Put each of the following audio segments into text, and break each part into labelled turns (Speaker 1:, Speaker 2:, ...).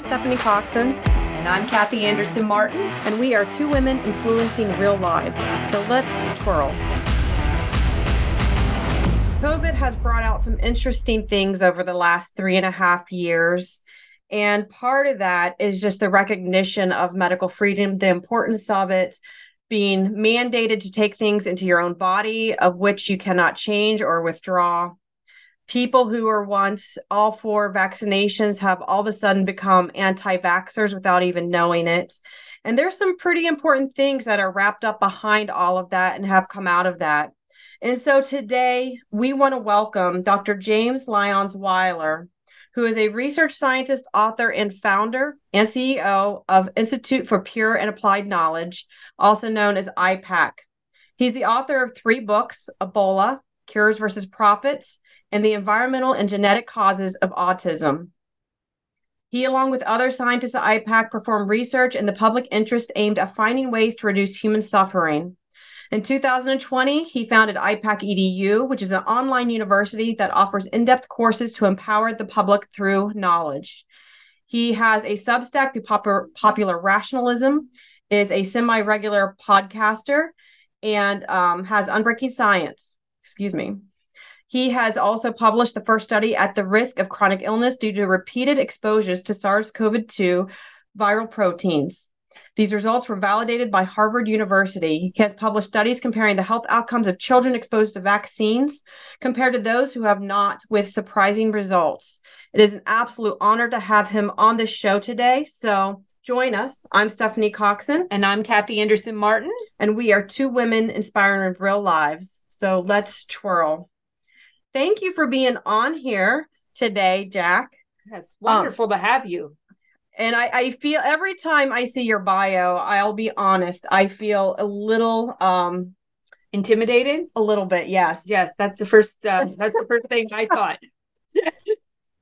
Speaker 1: I'm Stephanie Coxon.
Speaker 2: And I'm Kathy Anderson Martin.
Speaker 1: And we are two women influencing real lives. So let's twirl. COVID has brought out some interesting things over the last three and a half years. And part of that is just the recognition of medical freedom, the importance of it, being mandated to take things into your own body of which you cannot change or withdraw people who were once all for vaccinations have all of a sudden become anti vaxxers without even knowing it. And there's some pretty important things that are wrapped up behind all of that and have come out of that. And so today we want to welcome Dr. James Lyons Weiler, who is a research scientist, author, and founder and CEO of Institute for Pure and Applied Knowledge, also known as IPAK. He's the author of three books Ebola, Cures versus Profits, and the environmental and genetic causes of autism. He, along with other scientists at IPAK, performed research in the public interest aimed at finding ways to reduce human suffering. In 2020, he founded IPAK EDU, which is an online university that offers in depth courses to empower the public through knowledge. He has a Substack through popular, popular rationalism, is a semi regular podcaster, and um, has Unbreaking Science. Excuse me. He has also published the first study at the risk of chronic illness due to repeated exposures to SARS CoV 2 viral proteins. These results were validated by Harvard University. He has published studies comparing the health outcomes of children exposed to vaccines compared to those who have not, with surprising results. It is an absolute honor to have him on the show today. So, join us. I'm Stephanie Coxon.
Speaker 2: And I'm Kathy Anderson Martin.
Speaker 1: And we are two women inspiring real lives. So, let's twirl thank you for being on here today, Jack.
Speaker 2: It's wonderful um, to have you.
Speaker 1: And I, I feel every time I see your bio, I'll be honest, I feel a little um
Speaker 2: intimidated.
Speaker 1: A little bit, yes.
Speaker 2: Yes, that's the first uh, that's the first thing I thought.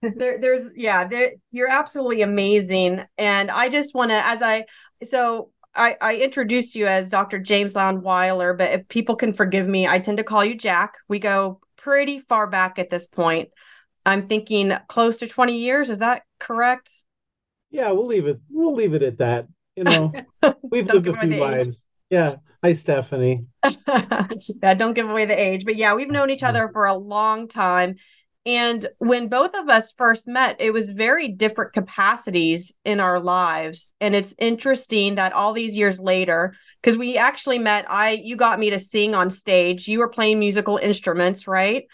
Speaker 1: there, there's yeah, there, you're absolutely amazing. And I just want to, as I so I, I introduced you as Dr. James Lyons Weiler, but if people can forgive me, I tend to call you Jack. We go pretty far back at this point. I'm thinking close to 20 years. Is that correct?
Speaker 3: Yeah, we'll leave it. We'll leave it at that. You know, we've lived a few lives. Yeah. Hi, Stephanie.
Speaker 1: yeah, don't give away the age. But yeah, we've known each other for a long time. And when both of us first met, it was very different capacities in our lives. And it's interesting that all these years later, because we actually met, I you got me to sing on stage. You were playing musical instruments, right?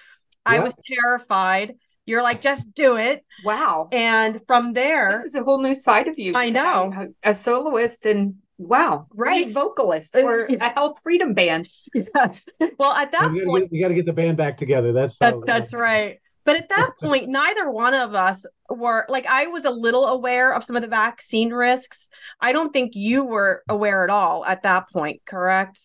Speaker 1: I was terrified. You're like, just do it.
Speaker 2: Wow.
Speaker 1: And from there,
Speaker 2: this is a whole new side of you.
Speaker 1: I know.
Speaker 2: A soloist and wow,
Speaker 1: right.
Speaker 2: vocalist uh, for a health freedom band.
Speaker 1: Yes. Well, at that
Speaker 3: you
Speaker 1: point,
Speaker 3: you got to get the band back together. That's
Speaker 1: that, that's right. But at that point, neither one of us were like, I was a little aware of some of the vaccine risks. I don't think you were aware at all at that point, correct?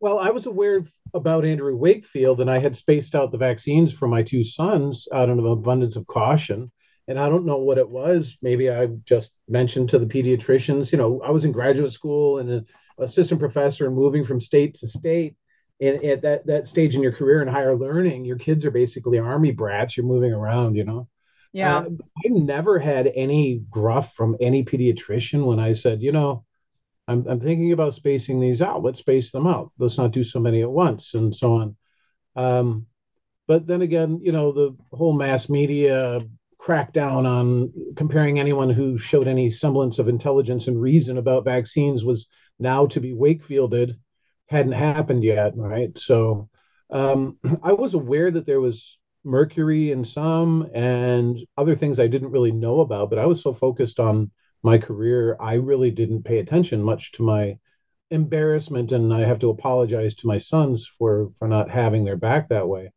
Speaker 3: Well, I was aware about Andrew Wakefield, and I had spaced out the vaccines for my two sons out of an abundance of caution. And I don't know what it was. Maybe I just mentioned to the pediatricians, you know, I was in graduate school and an assistant professor and moving from state to state and at that that stage in your career in higher learning your kids are basically army brats. You're moving around you know?
Speaker 1: Yeah. Uh,
Speaker 3: i never had any gruff from any pediatrician when i said you know I'm, I'm thinking about spacing these out. Let's space them out. Let's not do so many at once and so on. Um, but then again you know the whole mass media crackdown on comparing anyone who showed any semblance of intelligence and reason about vaccines was now to be wakefielded hadn't happened yet, right? So um, I was aware that there was mercury in some and other things I didn't really know about, but I was so focused on my career, I really didn't pay attention much to my embarrassment, and I have to apologize to my sons for for not having their back that way.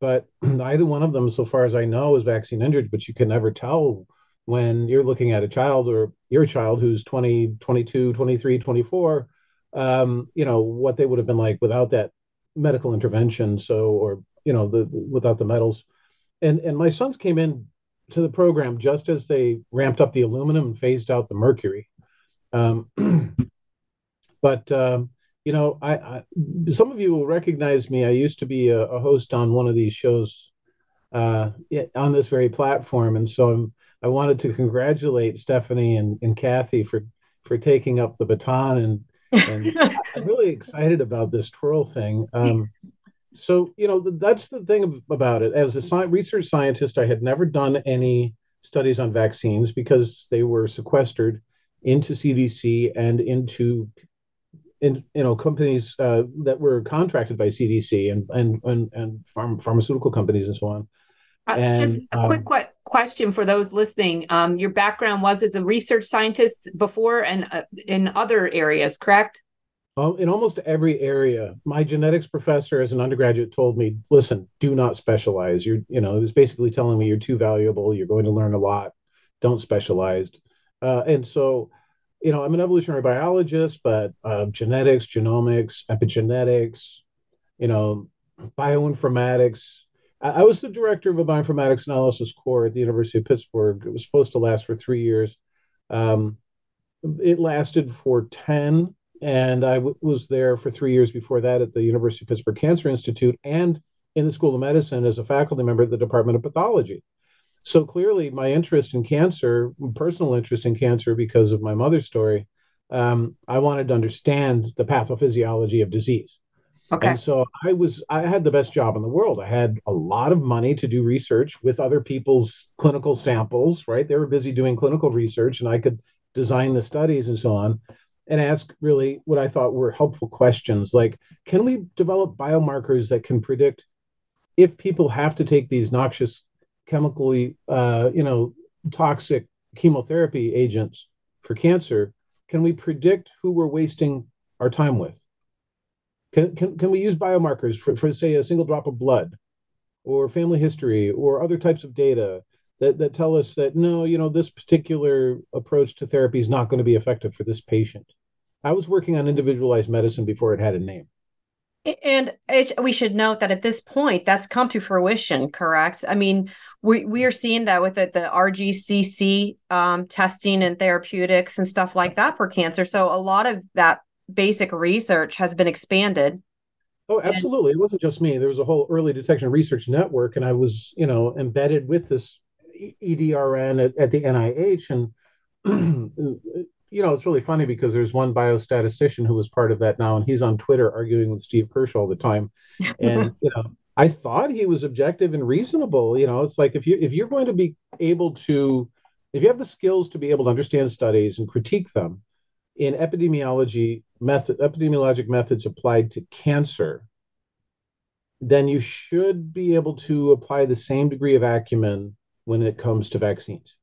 Speaker 3: But neither one of them, so far as I know, is vaccine injured. But you can never tell when you're looking at a child or your child who's 20, 22, 23, 24 um, you know, what they would have been like without that medical intervention. So, or you know, the, the without the metals, and and my sons came in to the program just as they ramped up the aluminum and phased out the mercury. Um, but um, you know, I, I, some of you will recognize me. I used to be a, a host on one of these shows uh, on this very platform, and so I'm I wanted to congratulate Stephanie and, and Kathy for for taking up the baton and and I'm really excited about this twirl thing. Um, so you know that's the thing about it. As a sci- research scientist, I had never done any studies on vaccines because they were sequestered into CDC and into in you know companies uh, that were contracted by CDC and and and, and pharm- pharmaceutical companies and so on.
Speaker 2: Uh, and, just a quick um, question for those listening. Um, your background was as a research scientist before and uh, in other areas, correct?
Speaker 3: Um, in almost every area, my genetics professor as an undergraduate told me, listen, do not specialize. You're, you know, it was basically telling me you're too valuable. You're going to learn a lot. Don't specialize. Uh, and so, you know, I'm an evolutionary biologist, but uh, genetics, genomics, epigenetics, you know, bioinformatics. I, was the director of a bioinformatics analysis core at the University of Pittsburgh. It was supposed to last for three years. Um, it lasted for 10 and I w- was there for three years before that at the University of Pittsburgh Cancer Institute and in the School of Medicine as a faculty member at the Department of Pathology. So clearly, my interest in cancer, personal interest in cancer, because of my mother's story, um, I wanted to understand the pathophysiology of disease. Okay. And so I was, I had the best job in the world. I had a lot of money to do research with other people's clinical samples, right? They were busy doing clinical research and I could design the studies and so on and ask really what I thought were helpful questions like can we develop biomarkers that can predict if people have to take these noxious chemically uh, you know toxic chemotherapy agents for cancer can we predict who we're wasting our time with can, can, can we use biomarkers for, for say a single drop of blood or family history or other types of data that, that tell us that no, you know, this particular approach to therapy is not going to be effective for this patient. I was working on individualized medicine before it had a name.
Speaker 1: And we should note that at this point, that's come to fruition, correct? I mean, we, we are seeing that with the, the RGCC um, testing and therapeutics and stuff like that for cancer. So a lot of that basic research has been expanded.
Speaker 3: Oh, absolutely. And- it wasn't just me. There was a whole early detection research network, and I was, you know, embedded with this EDRN at, at the NIH. And, you know, it's really funny because there's one biostatistician who was part of that now, and he's on Twitter arguing with Steve Kirsch all the time. And, you know, I thought he was objective and reasonable. You know, it's like if you if you're going to be able to, if you have the skills to be able to understand studies and critique them in epidemiology method, epidemiologic methods applied to cancer, then you should be able to apply the same degree of acumen when it comes to vaccines.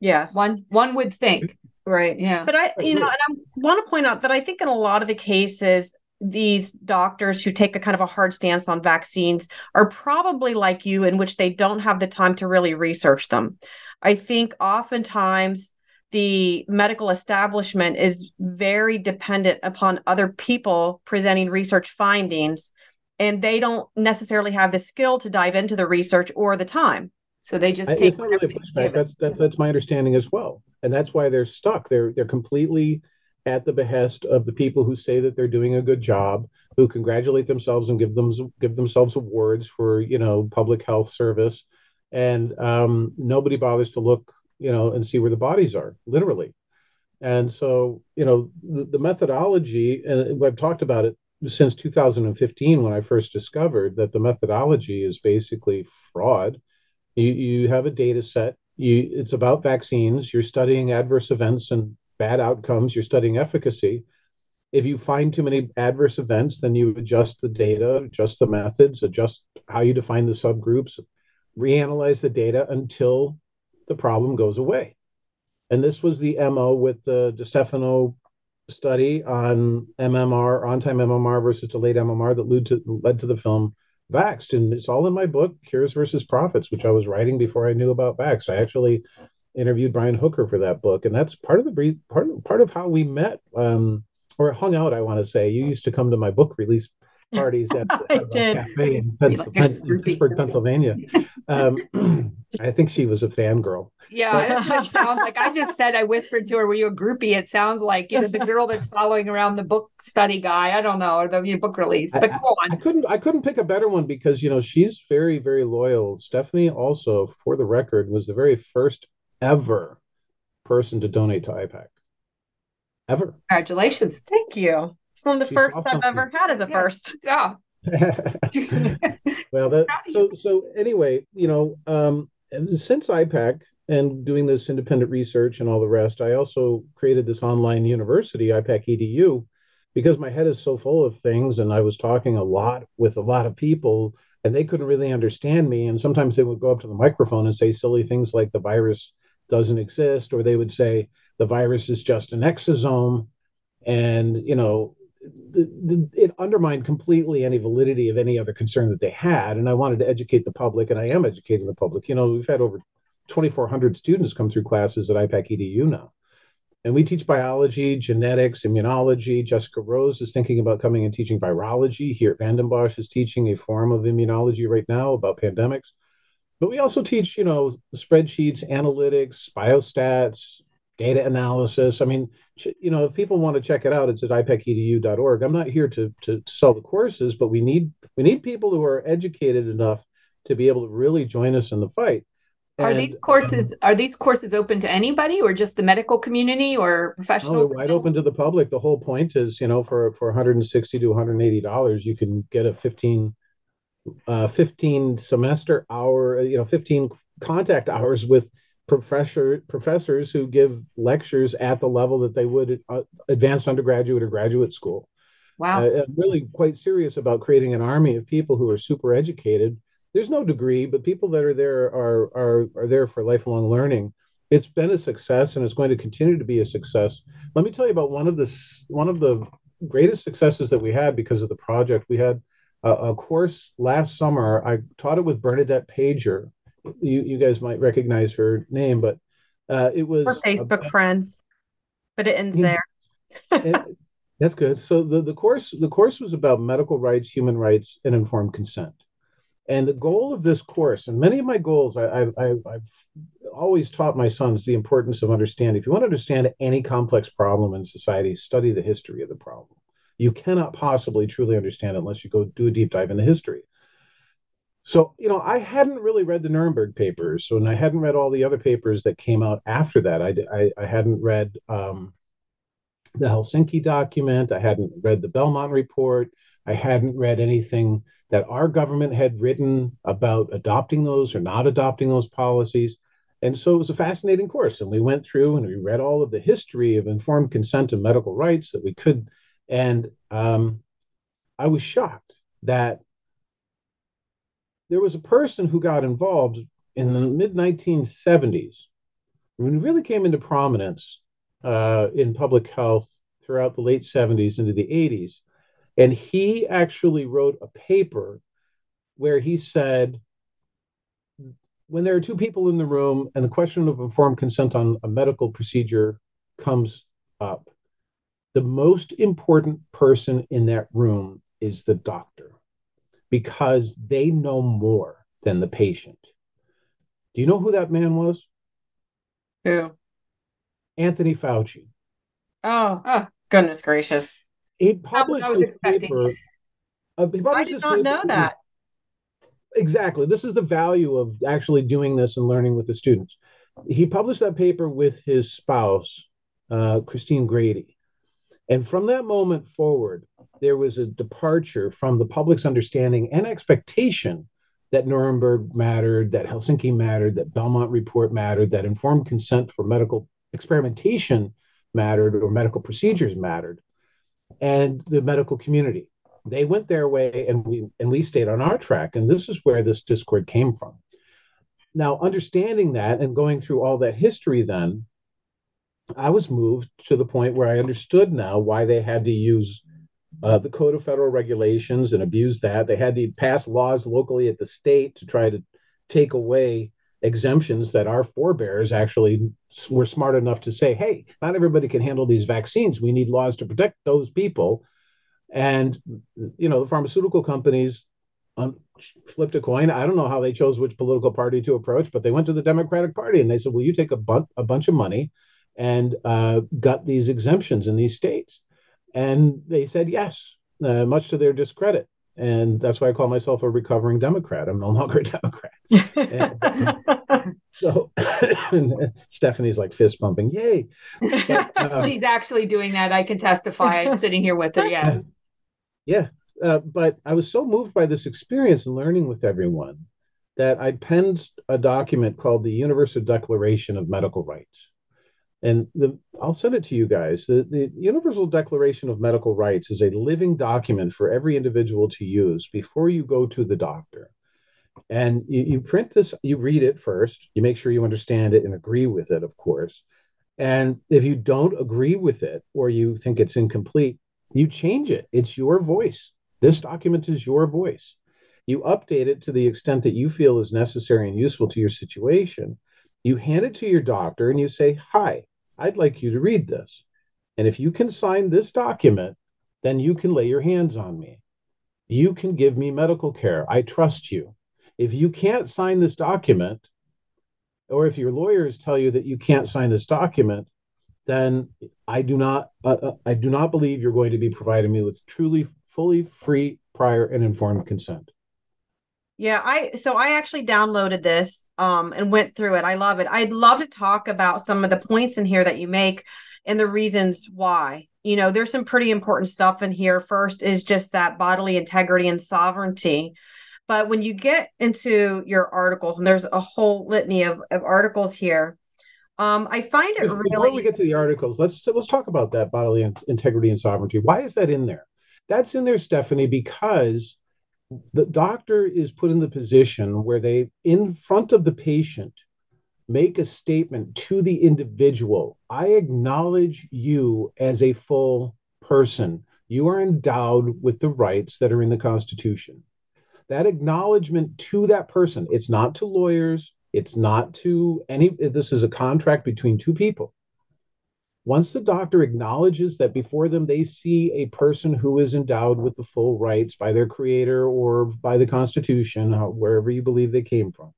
Speaker 1: Yes.
Speaker 2: One one would think.
Speaker 1: Right.
Speaker 2: Yeah.
Speaker 1: But I, you know, and I want to point out that I think in a lot of the cases, these doctors who take a kind of a hard stance on vaccines are probably like you, in which they don't have the time to really research them. I think oftentimes the medical establishment is very dependent upon other people presenting research findings, and they don't necessarily have the skill to dive into the research or the time.
Speaker 2: So they just
Speaker 3: take. It's not really pushback. That's that's that's my understanding as well, and that's why they're stuck. They're they're completely at the behest of the people who say that they're doing a good job, who congratulate themselves and give them give themselves awards for you know public health service, and um, nobody bothers to look you know and see where the bodies are, literally. And so you know the, the methodology, and I've talked about it since 2015 when I first discovered that the methodology is basically fraud you, you have a data set. You, it's about vaccines. You're studying adverse events and bad outcomes. You're studying efficacy. If you find too many adverse events, then you adjust the data, adjust the methods, adjust how you define the subgroups, reanalyze the data until the problem goes away. And this was the MO with the DeStefano study on MMR, on time MMR versus delayed MMR that led to, led to the film Vaxxed, and it's all in my book, Cures versus Profits, which I was writing before I knew about Vaxxed. I actually interviewed Brian Hooker for that book, and that's part of the part part of how we met um, or hung out. I want to say you used to come to my book release parties at, at a cafe in Pennsylvania, like Pittsburgh, Pennsylvania. Um, I think she was a fangirl.
Speaker 2: Yeah, it, sounds like I just said I whispered to her, "Were you a groupie?" It sounds like you know the girl that's following around the book study guy. I don't know, or the book release. But I, go on.
Speaker 3: I couldn't. I couldn't pick a better one because you know she's very, very loyal. Stephanie, also, for the record, was the very first ever person to donate to IPAK. Ever.
Speaker 2: Congratulations!
Speaker 1: Thank you. It's one of the she's first awesome. I've ever had as a yeah. first.
Speaker 2: Yeah.
Speaker 3: well, that so so anyway, you know, um, since IPAK and doing this independent research and all the rest, I also created this online university, IPAK EDU, because my head is so full of things and I was talking a lot with a lot of people and they couldn't really understand me. And sometimes they would go up to the microphone and say silly things like the virus doesn't exist, or they would say the virus is just an exosome. And, you know, the, the, it undermined completely any validity of any other concern that they had. And I wanted to educate the public, and I am educating the public. You know, we've had over 2,400 students come through classes at IPAK EDU now. And we teach biology, genetics, immunology. Jessica Rose is thinking about coming and teaching virology. Geert Bossche is teaching a form of immunology right now about pandemics. But we also teach, you know, spreadsheets, analytics, biostats, data analysis. I mean, you know, if people want to check it out, it's at ipakedu.org. I'm not here to, to sell the courses, but we need we need people who are educated enough to be able to really join us in the fight.
Speaker 2: And, are these courses um, are these courses open to anybody or just the medical community or professionals?
Speaker 3: No, wide open to the public. The whole point is, you know, for for 160 to 180 dollars, you can get a 15 uh, 15 semester hour, you know, 15 contact hours with professor professors who give lectures at the level that they would uh, advanced undergraduate or graduate school.
Speaker 2: Wow. Uh,
Speaker 3: I'm really quite serious about creating an army of people who are super educated. There's no degree, but people that are there are are are there for lifelong learning. It's been a success and it's going to continue to be a success. Let me tell you about one of the one of the greatest successes that we had because of the project. We had a, a course last summer. I taught it with Bernadette Pajer, you you guys might recognize her name, but uh, it was
Speaker 1: We're Facebook friends, but it ends yeah,
Speaker 3: there. that's good. So the the course the course was about medical rights, human rights, and informed consent. And the goal of this course, and many of my goals, I, I, I've always taught my sons the importance of understanding. If you want to understand any complex problem in society, study the history of the problem. You cannot possibly truly understand it unless you go do a deep dive in the history. So, you know, I hadn't really read the Nuremberg papers, so and I hadn't read all the other papers that came out after that. I, I, I hadn't read um, the Helsinki document. I hadn't read the Belmont report. I hadn't read anything that our government had written about adopting those or not adopting those policies. And so it was a fascinating course. And we went through and we read all of the history of informed consent and medical rights that we could. And um, I was shocked that there was a person who got involved in the mid 1970s when really came into prominence uh, in public health throughout the late 70s into the 80s. And he actually wrote a paper where he said, when there are two people in the room and the question of informed consent on a medical procedure comes up, the most important person in that room is the doctor because they know more than the patient. Do you know who that man was?
Speaker 1: Who?
Speaker 3: Anthony Fauci.
Speaker 1: Oh, oh goodness gracious.
Speaker 3: He published his paper.
Speaker 1: Uh, I did not know that.
Speaker 3: Exactly. This is the value of actually doing this and learning with the students. He published that paper with his spouse, uh, Christine Grady. And from that moment forward, there was a departure from the public's understanding and expectation that Nuremberg mattered, that Helsinki mattered, that Belmont Report mattered, that informed consent for medical experimentation mattered or medical procedures mattered, and the medical community. They went their way and we and we stayed on our track. And this is where this discord came from. Now, understanding that and going through all that history then, I was moved to the point where I understood now why they had to use uh, the Code of Federal Regulations and abuse that. They had to pass laws locally at the state to try to take away exemptions that our forebears actually were smart enough to say, hey, not everybody can handle these vaccines. We need laws to protect those people. And you know, the pharmaceutical companies um, flipped a coin. I don't know how they chose which political party to approach, but they went to the Democratic Party and they said, "Will you take a, bu- a bunch of money and uh, got these exemptions in these states?" And they said yes, uh, much to their discredit. And that's why I call myself a recovering Democrat. I'm no longer a Democrat. and, so Stephanie's like fist pumping, yay!
Speaker 2: But, um, She's actually doing that. I can testify. I'm sitting here with her. Yes.
Speaker 3: Yeah, uh, but I was so moved by this experience and learning with everyone that I penned a document called the Universal Declaration of Medical Rights. And the, I'll send it to you guys. The, the Universal Declaration of Medical Rights is a living document for every individual to use before you go to the doctor. And you, you print this, you read it first, you make sure you understand it and agree with it, of course. And if you don't agree with it or you think it's incomplete, you change it. It's your voice. This document is your voice. You update it to the extent that you feel is necessary and useful to your situation. You hand it to your doctor and you say, Hi, I'd like you to read this. And if you can sign this document, then you can lay your hands on me. You can give me medical care. I trust you. If you can't sign this document, or if your lawyers tell you that you can't sign this document, then I do not uh, uh I do not believe you're going to be providing me with truly fully free, prior, and informed consent.
Speaker 1: Yeah, I so I actually downloaded this um and went through it. I love it. I'd love to talk about some of the points in here that you make and the reasons why. You know, there's some pretty important stuff in here. First is just that bodily integrity and sovereignty. But when you get into your articles, and there's a whole litany of, of articles here, um, I find it
Speaker 3: Before
Speaker 1: really.
Speaker 3: Before we get to the articles, let's let's talk about that bodily integrity and sovereignty. Why is that in there? That's in there, Stephanie, because the doctor is put in the position where they, in front of the patient, make a statement to the individual I acknowledge you as a full person. You are endowed with the rights that are in the Constitution. That acknowledgement to that person, it's not to lawyers, it's not to any, this is a contract between two people. Once the doctor acknowledges that before them they see a person who is endowed with the full rights by their creator or by the Constitution, wherever you believe they came from,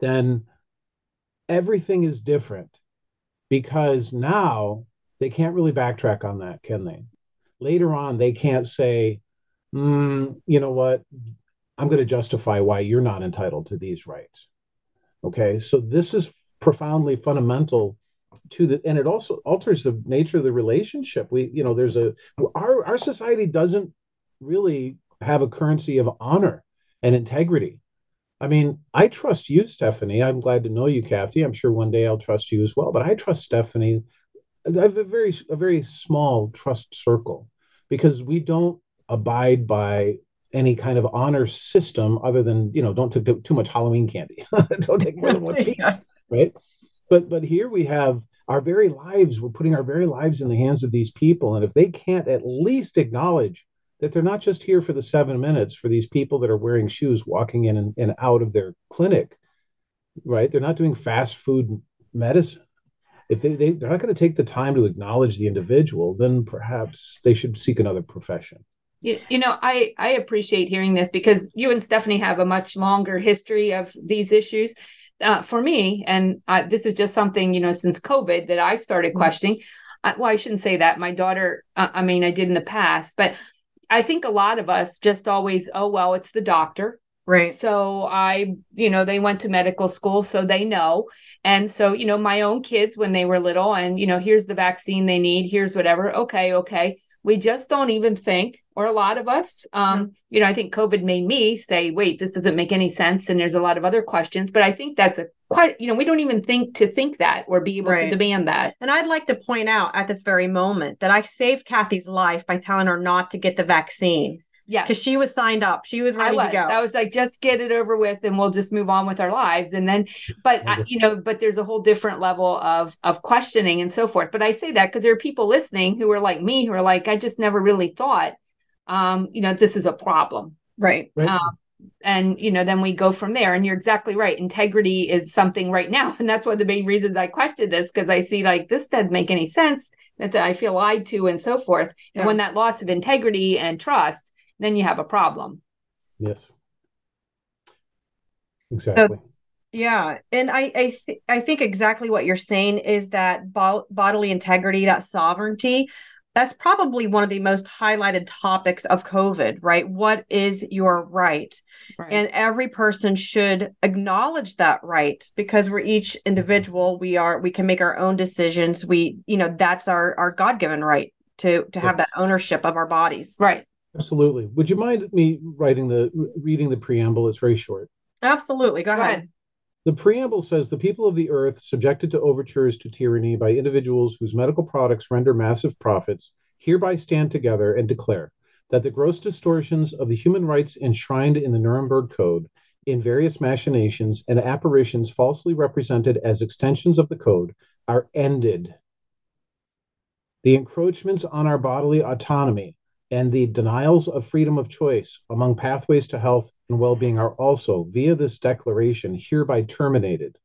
Speaker 3: then everything is different because now they can't really backtrack on that, can they? Later on, they can't say, mm, you know what, I'm going to justify why you're not entitled to these rights. Okay, so this is profoundly fundamental to the and it also alters the nature of the relationship. We you know there's a our our society doesn't really have a currency of honor and integrity. I mean i trust you stephanie. I'm glad to know you kathy. I'm sure one day i'll trust you as well but i trust stephanie. I have a very a very small trust circle because we don't abide by any kind of honor system other than you know don't take too much halloween candy. Don't take more than one piece yes. right? But but here we have our very lives, we're putting our very lives in the hands of these people. And if they can't at least acknowledge that they're not just here for the seven minutes for these people that are wearing shoes walking in and, and out of their clinic, right? They're not doing fast food medicine. If they, they, they're not going to take the time to acknowledge the individual, then perhaps they should seek another profession.
Speaker 2: You, you know, I, I appreciate hearing this because you and Stephanie have a much longer history of these issues uh, for me, and uh, this is just something, you know, since COVID that I started mm-hmm. questioning. Uh, well, I shouldn't say that. My daughter, uh, I mean, I did in the past, but I think a lot of us just always, oh, well, it's the doctor.
Speaker 1: Right.
Speaker 2: So I, you know, they went to medical school, so they know. And so, you know, my own kids when they were little, and, you know, here's the vaccine they need, here's whatever. Okay, okay we just don't even think or a lot of us um, mm-hmm. you know i think covid made me say wait this doesn't make any sense and there's a lot of other questions but i think that's a quite you know we don't even think to think that or be able right. to demand that
Speaker 1: and i'd like to point out at this very moment that i saved kathy's life by telling her not to get the vaccine yeah. Because she was signed up. She was ready
Speaker 2: was.
Speaker 1: to go.
Speaker 2: I was like, just get it over with and we'll just move on with our lives. And then, but I, you know, but there's a whole different level of of questioning and so forth. But I say that because there are people listening who are like me, who are like, I just never really thought, um, you know, this is a problem.
Speaker 1: Right.
Speaker 2: right. Um, and you know then we go from there. And you're exactly right. Integrity is something right now. And that's one of the main reasons i question this because i see like this doesn't make any sense. That i feel lied to and so forth. Yeah. and when that loss of integrity and trust then you have a problem.
Speaker 3: Yes. Exactly. so,
Speaker 1: yeah. And i I, th- I think exactly what you're saying is that bo- bodily integrity that sovereignty that's probably one of the most highlighted topics of COVID, right? What is your right? right? And every person should acknowledge that right because we're each individual. We are, we can make our own decisions. We, you know, that's our, our God given right to, to have that ownership of our bodies.
Speaker 2: Right.
Speaker 3: Absolutely. Would you mind me writing the, reading the preamble? It's very short.
Speaker 1: Absolutely. Go, Go ahead. ahead.
Speaker 3: The preamble says the people of the earth, subjected to overtures to tyranny by individuals whose medical products render massive profits, hereby stand together and declare that the gross distortions of the human rights enshrined in the Nuremberg Code, in various machinations and apparitions falsely represented as extensions of the code, are ended. The encroachments on our bodily autonomy and the denials of freedom of choice among pathways to health and well being are also, via this declaration, hereby terminated.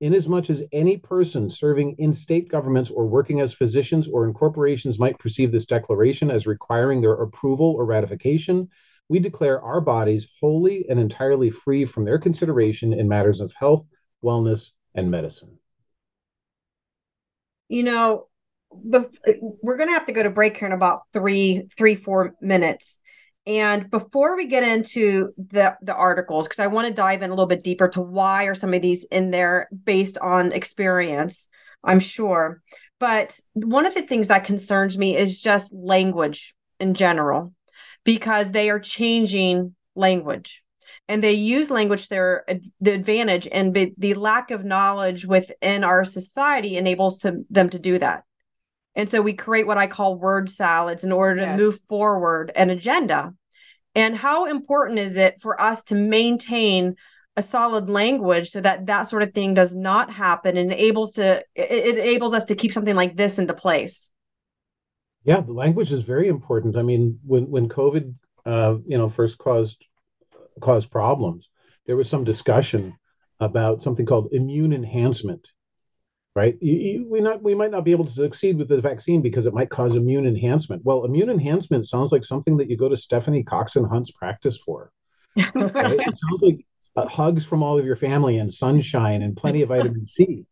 Speaker 3: Inasmuch as any person serving in state governments or working as physicians or in corporations might perceive this declaration as requiring their approval or ratification, we declare our bodies wholly and entirely free from their consideration in matters of health, wellness, and medicine.
Speaker 1: You know, we're going to have to go to break here in about three, three, four minutes. And before we get into the the articles, because I want to dive in a little bit deeper to why are some of these in there based on experience, I'm sure. But one of the things that concerns me is just language in general, because they are changing language and they use language their the advantage and the, lack of knowledge within our society enables to, them to do that and so we create what I call word salads in order to yes. move forward an agenda. And how important is it for us to maintain a solid language so that that sort of thing does not happen and enables to it, enables us to keep something like this into place?
Speaker 3: Yeah, the language is very important. I mean, when when COVID, uh, you know, first caused caused problems, there was some discussion about something called immune enhancement right? You, you, we not we might not be able to succeed with the vaccine because it might cause immune enhancement. Well, immune enhancement sounds like something that you go to Stephanie Cox and Hunt's practice for. Right? it sounds like uh, hugs from all of your family and sunshine and plenty of vitamin C.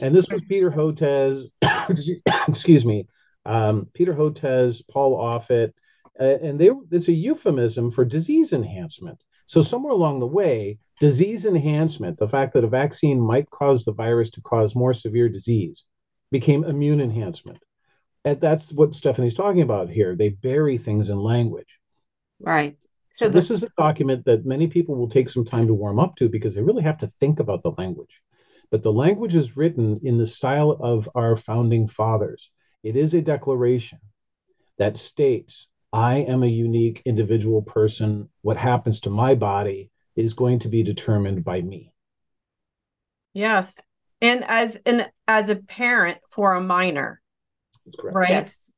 Speaker 3: And this was Peter Hotez, excuse me, um, Peter Hotez, Paul Offit, uh, and they it's a euphemism for disease enhancement. So somewhere along the way, disease enhancement, the fact that a vaccine might cause the virus to cause more severe disease, became immune enhancement. And that's what Stephanie's talking about here. They bury things in language.
Speaker 2: Right.
Speaker 3: So, so the- this is a document that many people will take some time to warm up to because they really have to think about the language. But the language is written in the style of our founding fathers. It is a declaration that states I am a unique individual person. What happens to my body is going to be determined by me.
Speaker 1: Yes. And as an as a parent for a minor. Right? Yes.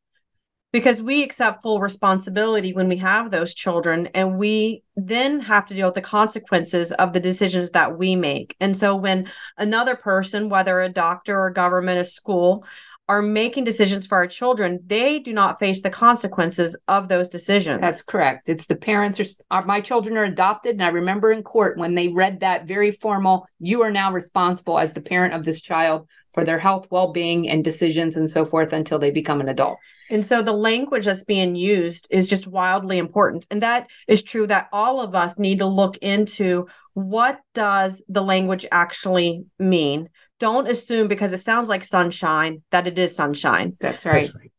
Speaker 1: Because we accept full responsibility when we have those children and we then have to deal with the consequences of the decisions that we make. And so when another person, whether a doctor or government, a school, are making decisions for our children, they do not face the consequences of those decisions.
Speaker 2: That's correct. It's the parents are, my children are adopted. And I remember in court when they read that very formal, you are now responsible as the parent of this child for their health, well being, and decisions and so forth until they become an adult.
Speaker 1: And so the language that's being used is just wildly important. And that is true that all of us need to look into what does the language actually mean don't assume because it sounds like sunshine that it is sunshine.
Speaker 2: That's right. That's right.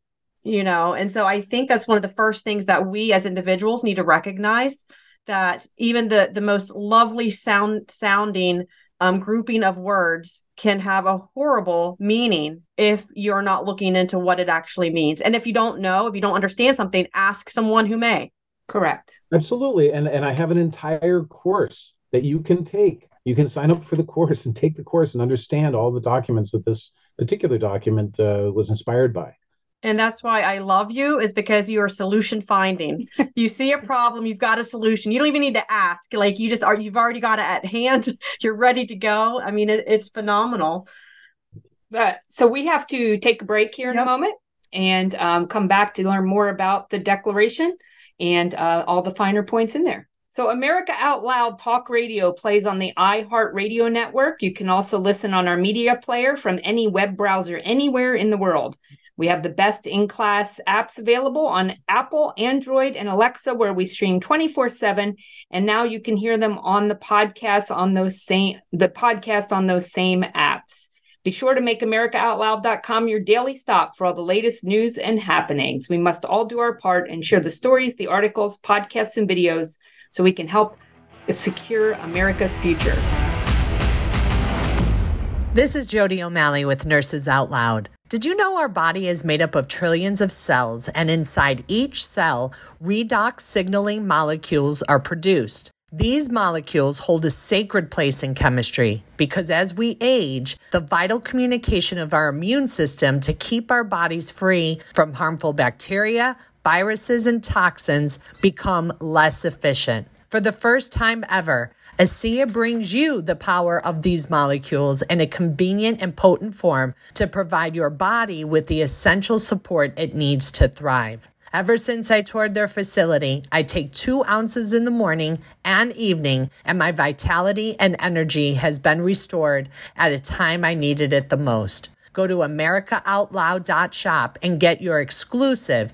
Speaker 1: You know, and so I think that's one of the first things that we as individuals need to recognize that even the the most lovely sound sounding um, grouping of words can have a horrible meaning if you're not looking into what it actually means. And if you don't know, if you don't understand something, ask someone who may.
Speaker 2: Correct.
Speaker 3: Absolutely. And and I have an entire course that you can take you can sign up for the course and take the course and understand all the documents that this particular document uh, was inspired by.
Speaker 1: and that's why I love you is because you are solution finding. you see a problem, you've got a solution. You don't even need to ask. Like you just are you've already got it at hand. You're ready to go. I mean, it, it's phenomenal.
Speaker 2: Uh, so we have to take a break here in yep. a moment and um, come back to learn more about the declaration and uh, all the finer points in there. So, America Out Loud Talk Radio plays on the iHeartRadio network. You can also listen on our media player from any web browser anywhere in the world. We have the best in class apps available on Apple, Android, and Alexa, where we stream 24 7. And now you can hear them on the podcast on those same, the podcast on those same apps. Be sure to make AmericaOutloud.com your daily stop for all the latest news and happenings. We must all do our part and share the stories, the articles, podcasts, and videos so we can help secure America's future.
Speaker 4: This is Jody O'Malley with Nurses Out Loud. Did you know our body is made up of trillions of cells, and inside each cell, redox signaling molecules are produced? These molecules hold a sacred place in chemistry because as we age, the vital communication of our immune system to keep our bodies free from harmful bacteria, viruses, and toxins become less efficient. For the first time ever, ASEA brings you the power of these molecules in a convenient and potent form to provide your body with the essential support it needs to thrive. Ever since I toured their facility, I take two ounces in the morning and evening, and my vitality and energy has been restored at a time I needed it the most. Go to AmericaOutloud.shop and get your exclusive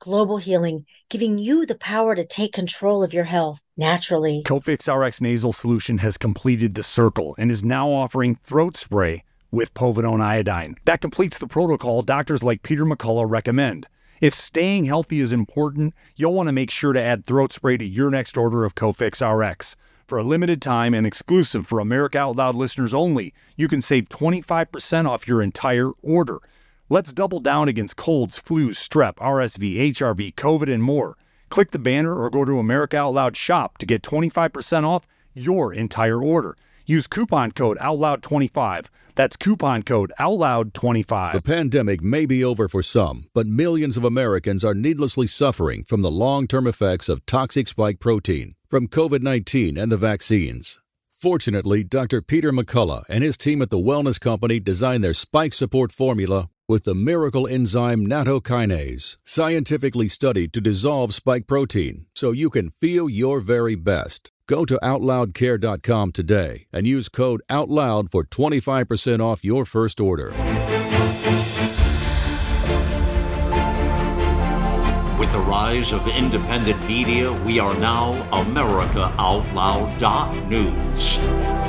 Speaker 5: Global Healing, giving you the power to take control of your health naturally.
Speaker 6: Cofix RX nasal solution has completed the circle and is now offering throat spray with povidone iodine. That completes the protocol doctors like Peter McCullough recommend. If staying healthy is important, you'll want to make sure to add throat spray to your next order of Cofix RX. For a limited time and exclusive for America Out Loud listeners only, you can save 25% off your entire order. Let's double down against colds, flus, strep, RSV, HRV, COVID, and more. Click the banner or go to America Out Loud shop to get 25% off your entire order. Use coupon code OUTLOUD25. That's coupon code OUTLOUD25.
Speaker 7: The pandemic may be over for some, but millions of Americans are needlessly suffering from the long term effects of toxic spike protein from COVID 19 and the vaccines. Fortunately, Dr. Peter McCullough and his team at the Wellness Company designed their spike support formula with the miracle enzyme nattokinase, scientifically studied to dissolve spike protein so you can feel your very best. Go to OutLoudCare.com today and use code OUTLOUD for 25% off your first order.
Speaker 8: With the rise of independent media, we are now AmericaOutloud.news.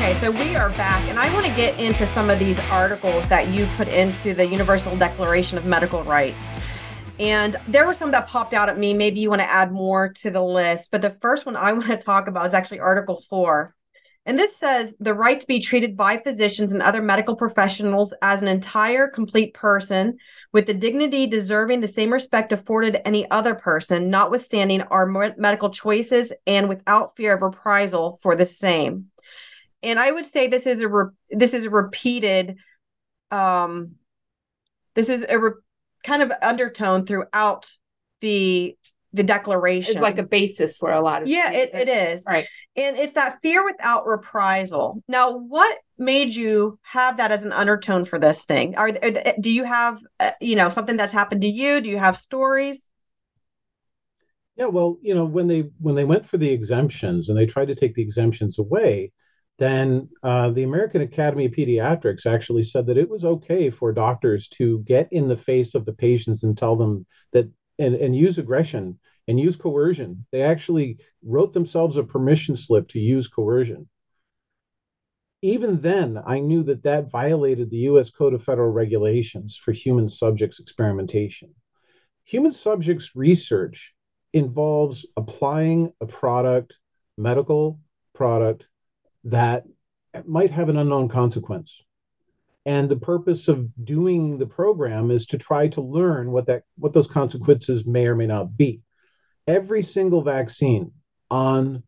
Speaker 1: Okay, so we are back, and I want to get into some of these articles that you put into the Universal Declaration of Medical Rights. And there were some that popped out at me. Maybe you want to add more to the list, but the first one I want to talk about is actually Article 4. And this says the right to be treated by physicians and other medical professionals as an entire, complete person with the dignity deserving the same respect afforded any other person, notwithstanding our medical choices and without fear of reprisal for the same and I would say this is a re- this is a repeated um this is a re- kind of undertone throughout the the declaration.
Speaker 2: It's like a basis for a lot of
Speaker 1: yeah, it, it is
Speaker 2: right.
Speaker 1: And it's that fear without reprisal. Now, what made you have that as an undertone for this thing? Are, are do you have uh, you know something that's happened to you? Do you have stories?
Speaker 3: Yeah, well, you know, when they when they went for the exemptions and they tried to take the exemptions away, then uh, the American Academy of Pediatrics actually said that it was okay for doctors to get in the face of the patients and tell them that and, and use aggression and use coercion. They actually wrote themselves a permission slip to use coercion. Even then, I knew that that violated the US Code of Federal Regulations for human subjects experimentation. Human subjects research involves applying a product, medical product, that might have an unknown consequence. And the purpose of doing the program is to try to learn what that what those consequences may or may not be every single vaccine on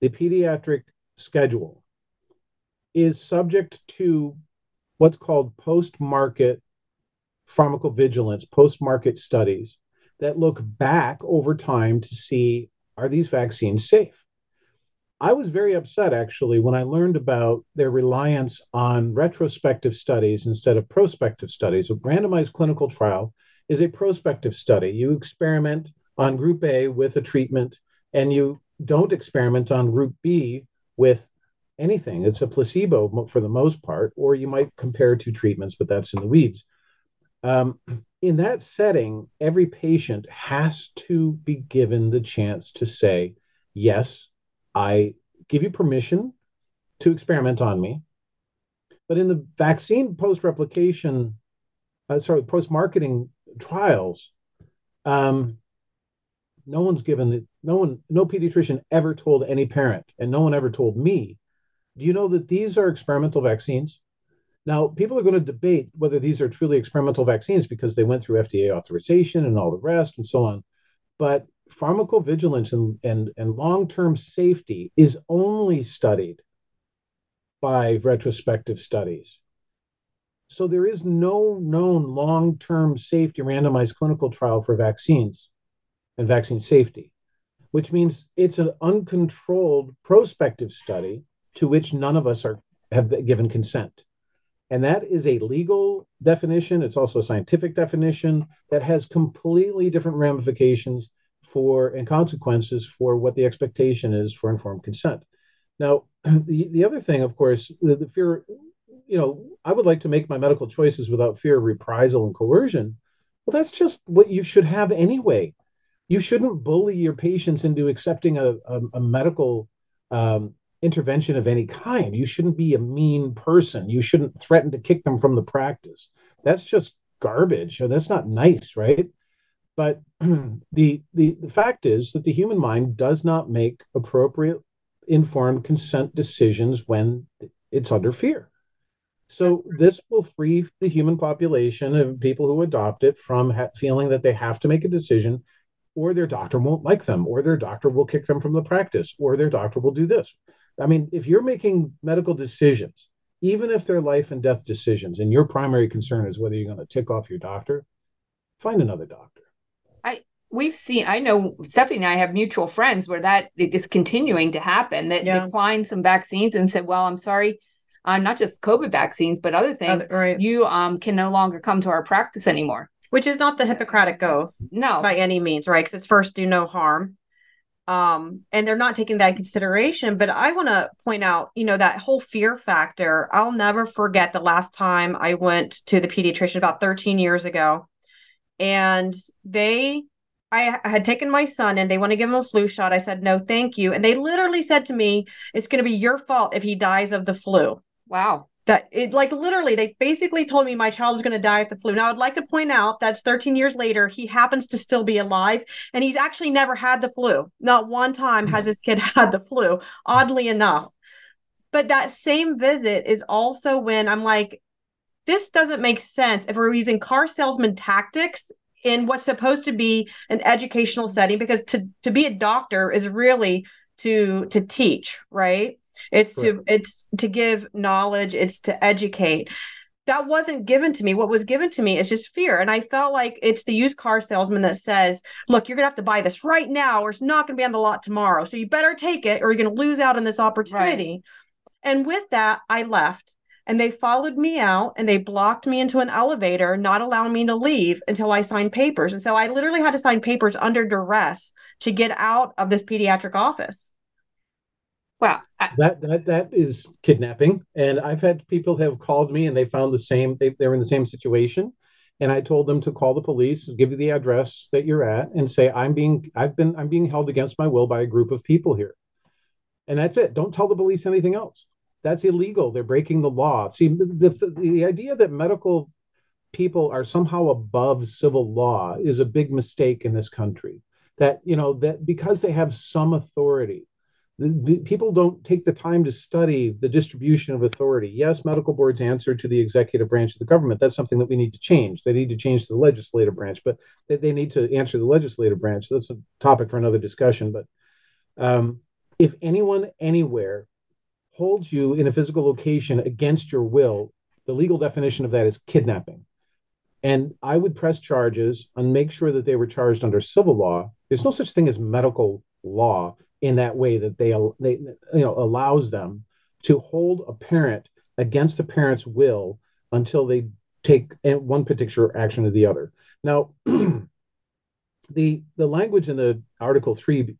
Speaker 3: the pediatric schedule is subject to what's called post market pharmacovigilance, post market studies that look back over time to see are these vaccines safe? I was very upset actually when I learned about their reliance on retrospective studies instead of prospective studies. A randomized clinical trial is a prospective study. You experiment on group A with a treatment and you don't experiment on group B with anything. It's a placebo for the most part, or you might compare two treatments, but that's in the weeds. Um, in that setting, every patient has to be given the chance to say, Yes, I give you permission to experiment on me. But in the vaccine post replication, uh, sorry, post marketing trials, um, no one's given no one, no pediatrician ever told any parent, and no one ever told me, do you know that these are experimental vaccines? Now, people are going to debate whether these are truly experimental vaccines because they went through FDA authorization and all the rest and so on. But pharmacovigilance and, and, and long-term safety is only studied by retrospective studies. So there is no known long-term safety randomized clinical trial for vaccines and vaccine safety, which means it's an uncontrolled prospective study to which none of us are have given consent. And that is a legal definition. It's also a scientific definition that has completely different ramifications for and consequences for what the expectation is for informed consent. Now, the, the other thing, of course, the, the fear, you know, I would like to make my medical choices without fear of reprisal and coercion. Well, that's just what you should have anyway you shouldn't bully your patients into accepting a, a, a medical um, intervention of any kind. You shouldn't be a mean person. You shouldn't threaten to kick them from the practice. That's just garbage. That's not nice, right? But the, the the fact is that the human mind does not make appropriate informed consent decisions when it's under fear. So this will free the human population of people who adopt it from ha- feeling that they have to make a decision or their doctor won't like them, or their doctor will kick them from the practice, or their doctor will do this. I mean, if you're making medical decisions, even if they're life and death decisions, and your primary concern is whether you're going to tick off your doctor, find another doctor.
Speaker 2: We've seen. I know Stephanie and I have mutual friends where that is continuing to happen. That yeah. declined some vaccines and said, "Well, I'm sorry." Uh, not just COVID vaccines, but other things. right. You um, can no longer come to our practice anymore
Speaker 1: which is not the Hippocratic oath,
Speaker 2: no,
Speaker 1: by any means, right? Because it's first do no harm, um, and they're not taking that in consideration. But I want to point out, you know, that whole fear factor. I'll never forget the last time I went to the pediatrician about 13 years ago, and they. I had taken my son and they want to give him a flu shot. I said, no, thank you. And they literally said to me, it's going to be your fault if he dies of the flu.
Speaker 2: Wow
Speaker 1: that it like literally they basically told me my child is going to die of the flu now i'd like to point out that's 13 years later he happens to still be alive and he's actually never had the flu not one time has mm-hmm. this kid had the flu oddly enough but that same visit is also when i'm like this doesn't make sense if we're using car salesman tactics in what's supposed to be an educational setting because to to be a doctor is really to to teach right it's to it's to give knowledge, it's to educate. that wasn't given to me. What was given to me is just fear. And I felt like it's the used car salesman that says, look, you're going to have to buy this right now or it's not going to be on the lot tomorrow. So you better take it or you're going to lose out on this opportunity. Right. And with that, I left and they followed me out and they blocked me into an elevator, not allowing me to leave until I signed papers. And so I literally had to sign papers under duress to get out of this pediatric office.
Speaker 2: Wow.
Speaker 3: I, that that that is kidnapping. And I've had people have called me and they found the same they, they're in the same situation. And I told them to call the police, give you the address that you're at, and say, I'm being I've been I'm being held against my will by a group of people here. And that's it. Don't tell the police anything else. That's illegal. They're breaking the law. See, the, the, idea that medical people are somehow above civil law is a big mistake in this country. That, you know, that because they have some authority, the, the, people don't take the time to study the distribution of authority. Yes, medical boards answer to the executive branch of the government. That's something that we need to change. They need to change to the legislative branch, but they, they need to answer the legislative branch. so That's a topic for another discussion. But um, if anyone anywhere holds you in a physical location against your will, the legal definition of that is kidnapping. And I would press charges and make sure that they were charged under civil law. There's no such thing as medical law in that way that they, they you know allows them to hold a parent against the parent's will until they take one particular action or the other. Now, the the language in the Article Three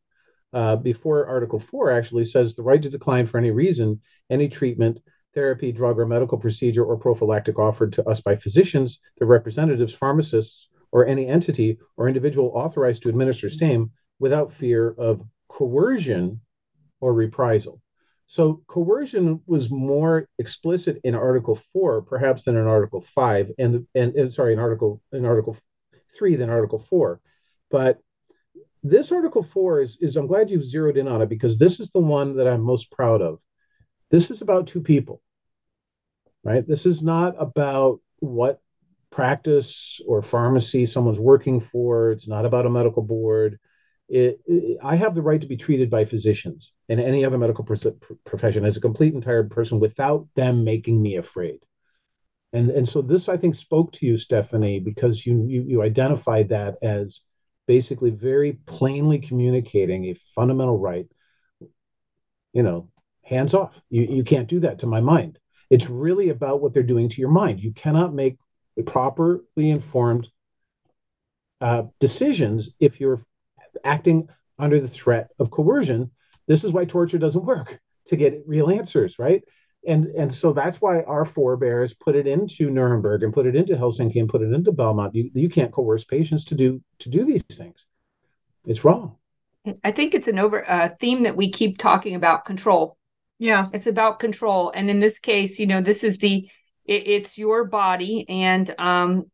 Speaker 3: uh, before Article 4 actually says the right to decline for any reason any treatment, therapy, drug, or medical procedure or prophylactic offered to us by physicians, their representatives, pharmacists, or any entity or individual authorized to administer same without fear of coercion or reprisal. So coercion was more explicit in Article 4, perhaps than in Article 5, and, and, and sorry, in Article in Article 3 than Article 4. But this article four is, is i'm glad you've zeroed in on it because this is the one that i'm most proud of. This is about two people right? This is not about what practice or pharmacy someone's working for. It's not about a medical board. It, it, i have the right to be treated by physicians and any other medical profession as a complete entire person without them making me afraid. And and so this i think spoke to you stephanie because you you, you identified that as basically very plainly communicating a fundamental right you know hands off. You, you can't do that to my mind. It's really about what they're doing to your mind. You cannot make properly informed uh, decisions if you're acting under the threat of coercion. This is why torture doesn't work to get real answers right and and so that's why our forebears put it into Nuremberg and put it into Helsinki and put it into Belmont. You, you can't coerce patients to do to do these things. It's wrong.
Speaker 2: I think it's an over uh, theme that we keep talking about control.
Speaker 1: Yeah,
Speaker 2: it's about control, and in this case, you know, this is the it, it's your body and um,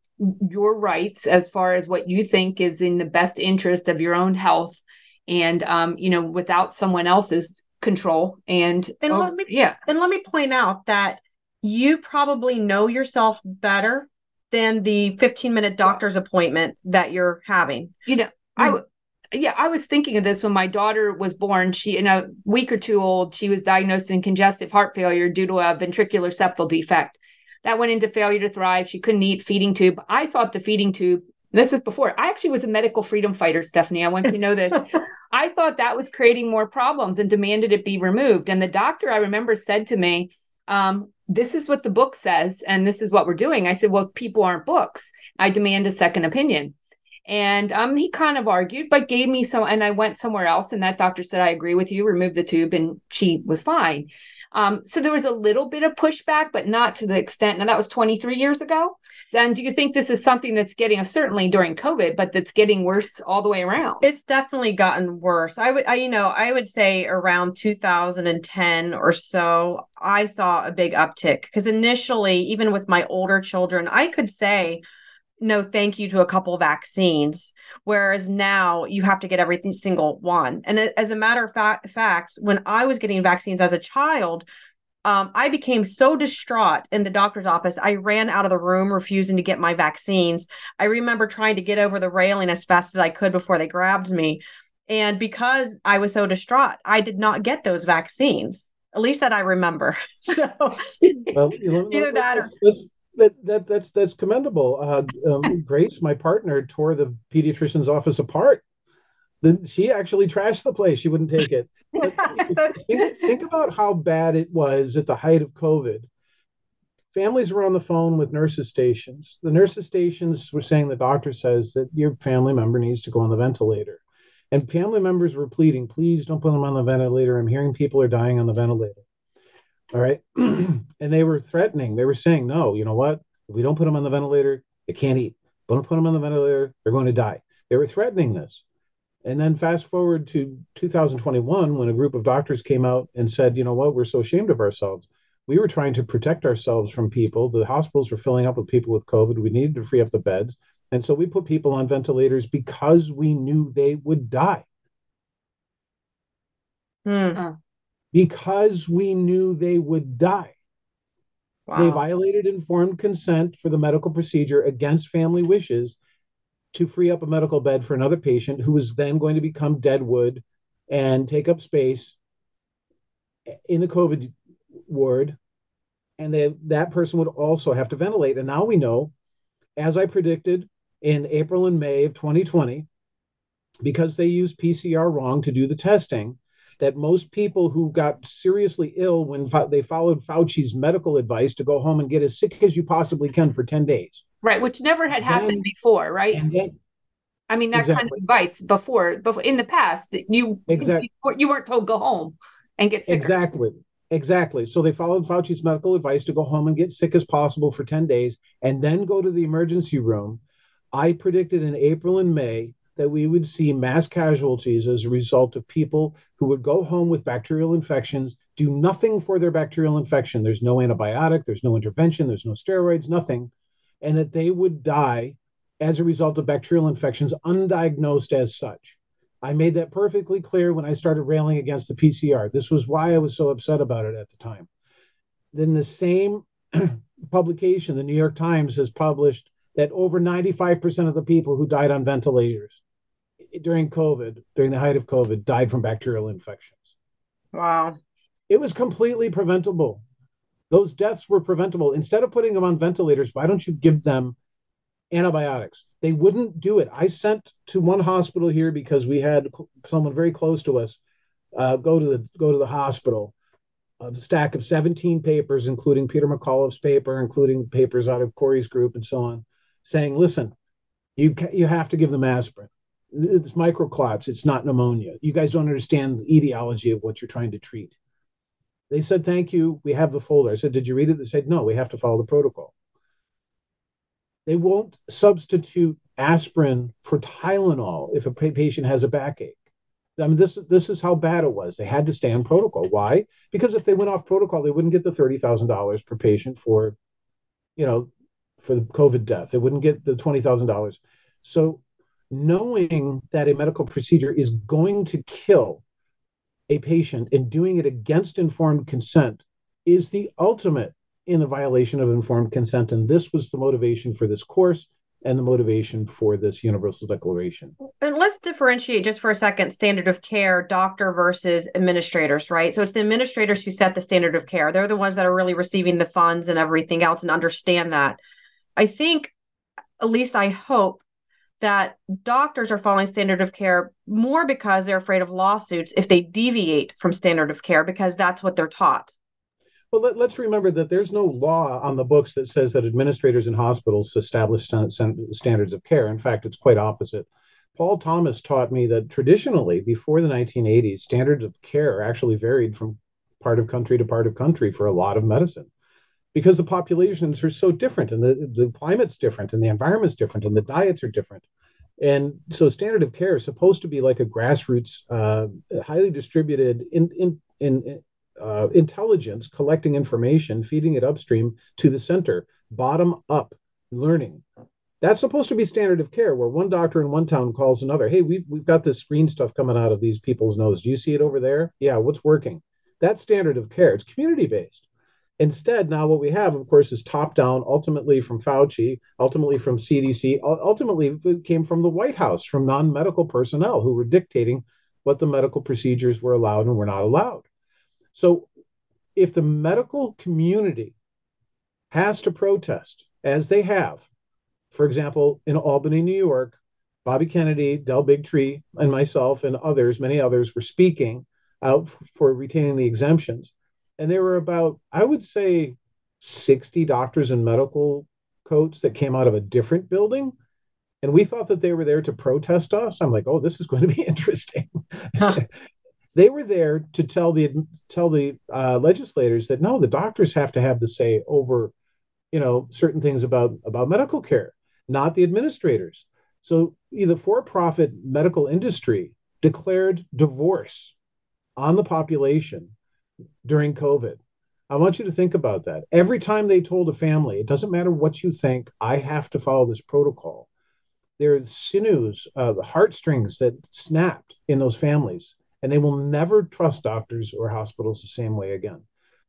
Speaker 2: your rights as far as what you think is in the best interest of your own health, and um, you know, without someone else's control and
Speaker 1: and oh, let me yeah. and let me point out that you probably know yourself better than the 15 minute doctor's appointment that you're having.
Speaker 2: You know i mm. w- yeah i was thinking of this when my daughter was born. She in a week or two old she was diagnosed in congestive heart failure due to a ventricular septal defect. That went into failure to thrive. She couldn't eat feeding tube. I thought the feeding tube this was before I actually was a medical freedom fighter, Stephanie. I want you to know this. I thought that was creating more problems and demanded it be removed. And the doctor, I remember, said to me, um, This is what the book says, and this is what we're doing. I said, Well, people aren't books. I demand a second opinion. And um, he kind of argued, but gave me some, and I went somewhere else. And that doctor said, I agree with you, remove the tube, and she was fine. Um, so there was a little bit of pushback, but not to the extent. Now that was 23 years ago. Then do you think this is something that's getting, certainly during COVID, but that's getting worse all the way around?
Speaker 1: It's definitely gotten worse. I would, I, you know, I would say around 2010 or so, I saw a big uptick because initially, even with my older children, I could say, no thank you to a couple vaccines whereas now you have to get every single one and as a matter of fact, fact when i was getting vaccines as a child um, i became so distraught in the doctor's office i ran out of the room refusing to get my vaccines i remember trying to get over the railing as fast as i could before they grabbed me and because i was so distraught i did not get those vaccines at least that i remember so
Speaker 3: well, either that or that, that that's that's commendable. Uh, um, Grace, my partner, tore the pediatrician's office apart. Then she actually trashed the place. She wouldn't take it. so think, think about how bad it was at the height of COVID. Families were on the phone with nurses stations. The nurses stations were saying the doctor says that your family member needs to go on the ventilator. And family members were pleading, please don't put them on the ventilator. I'm hearing people are dying on the ventilator. All right. and they were threatening. They were saying, no, you know what? If we don't put them on the ventilator, they can't eat. Don't put them on the ventilator, they're going to die. They were threatening this. And then fast forward to 2021, when a group of doctors came out and said, you know what, we're so ashamed of ourselves. We were trying to protect ourselves from people. The hospitals were filling up with people with COVID. We needed to free up the beds. And so we put people on ventilators because we knew they would die.
Speaker 1: Hmm.
Speaker 3: Because we knew they would die. Wow. They violated informed consent for the medical procedure against family wishes to free up a medical bed for another patient who was then going to become deadwood and take up space in the COVID ward. And they, that person would also have to ventilate. And now we know, as I predicted in April and May of 2020, because they used PCR wrong to do the testing, that most people who got seriously ill when they followed Fauci's medical advice to go home and get as sick as you possibly can for 10 days
Speaker 2: right which never had happened before right? then, i mean that exactly. kind of advice before before in the past you exactly you weren't told go home and get sick.
Speaker 3: Exactly exactly. So they followed fauci's medical advice to go home and get sick as possible for 10 days and then go to the emergency room. I predicted in april and may that we would see mass casualties as a result of people who would go home with bacterial infections, do nothing for their bacterial infection. There's no antibiotic, there's no intervention, there's no steroids, nothing and that they would die as a result of bacterial infections undiagnosed as such. I made that perfectly clear when I started railing against the PCR. This was why I was so upset about it at the time. Then the same publication, the New York Times, has published that over 95% of the people who died on ventilators during COVID, during the height of COVID, died from bacterial infections.
Speaker 1: Wow.
Speaker 3: It was completely preventable. Those deaths were preventable. Instead of putting them on ventilators, why don't you give them antibiotics? They wouldn't do it. I sent to one hospital here because we had someone very close to us uh, go to the go to the hospital. A stack of 17 papers, including Peter McCullough's paper, including papers out of Kory's group, and so on, saying, "Listen, you you have to give them aspirin. It's microclots. It's not pneumonia. You guys don't understand the etiology of what you're trying to treat." They said, thank you. We have the folder. I said, did you read it? They said, no, we have to follow the protocol. They won't substitute aspirin for Tylenol if a patient has a backache. I mean, this this is how bad it was. They had to stay on protocol. Why? Because if they went off protocol, they wouldn't get the thirty thousand dollars per patient for, you know, for the COVID death. They wouldn't get the twenty thousand dollars. So, knowing that a medical procedure is going to kill a patient and doing it against informed consent is the ultimate in the violation of informed consent. And this was the motivation for this course and the motivation for this universal declaration.
Speaker 1: And let's differentiate just for a second standard of care, doctor versus administrators, right? So it's the administrators who set the standard of care. They're the ones that are really receiving the funds and everything else and understand that. I think, at least I hope, that doctors are following standard of care more because they're afraid of lawsuits if they deviate from standard of care because that's what they're taught.
Speaker 3: Well, let, us remember that there's no law on the books that says that administrators in hospitals establish standards of care. In fact, it's quite opposite. Paul Thomas taught me that traditionally, before the 1980s, standards of care actually varied from part of country to part of country for a lot of medicine because the populations are so different and the, the climate's different and the environment's different and the diets are different. And so standard of care is supposed to be like a grassroots, uh, highly distributed in, in, in uh, intelligence, collecting information, feeding it upstream to the center, bottom up learning. That's supposed to be standard of care, where one doctor in one town calls another. Hey, we've we've got this green stuff coming out of these people's nose. Do you see it over there? Yeah, what's working? That's standard of care. It's community based. Instead, now what we have, of course, is top down, ultimately from Fauci, ultimately from CDC, ultimately came from the White House, from non medical personnel who were dictating what the medical procedures were allowed and were not allowed. So, if the medical community has to protest, as they have, for example, in Albany, New York, Bobby Kennedy, Del Bigtree, and myself and others, many others, were speaking out for retaining the exemptions. And there were about, I would say, 60 doctors in medical coats that came out of a different building. And we thought that they were there to protest us. I'm like, oh, this is going to be interesting. Huh. they were there to tell the tell the uh, legislators that no, the doctors have to have the say over, you know, certain things about about medical care, not the administrators. So the for-profit medical industry declared divorce on the population during COVID. I want you to think about that. Every time they told a family, it doesn't matter what you think, I have to follow this protocol. There's sinews, uh, the heartstrings that snapped in those families, and they will never trust doctors or hospitals the same way again.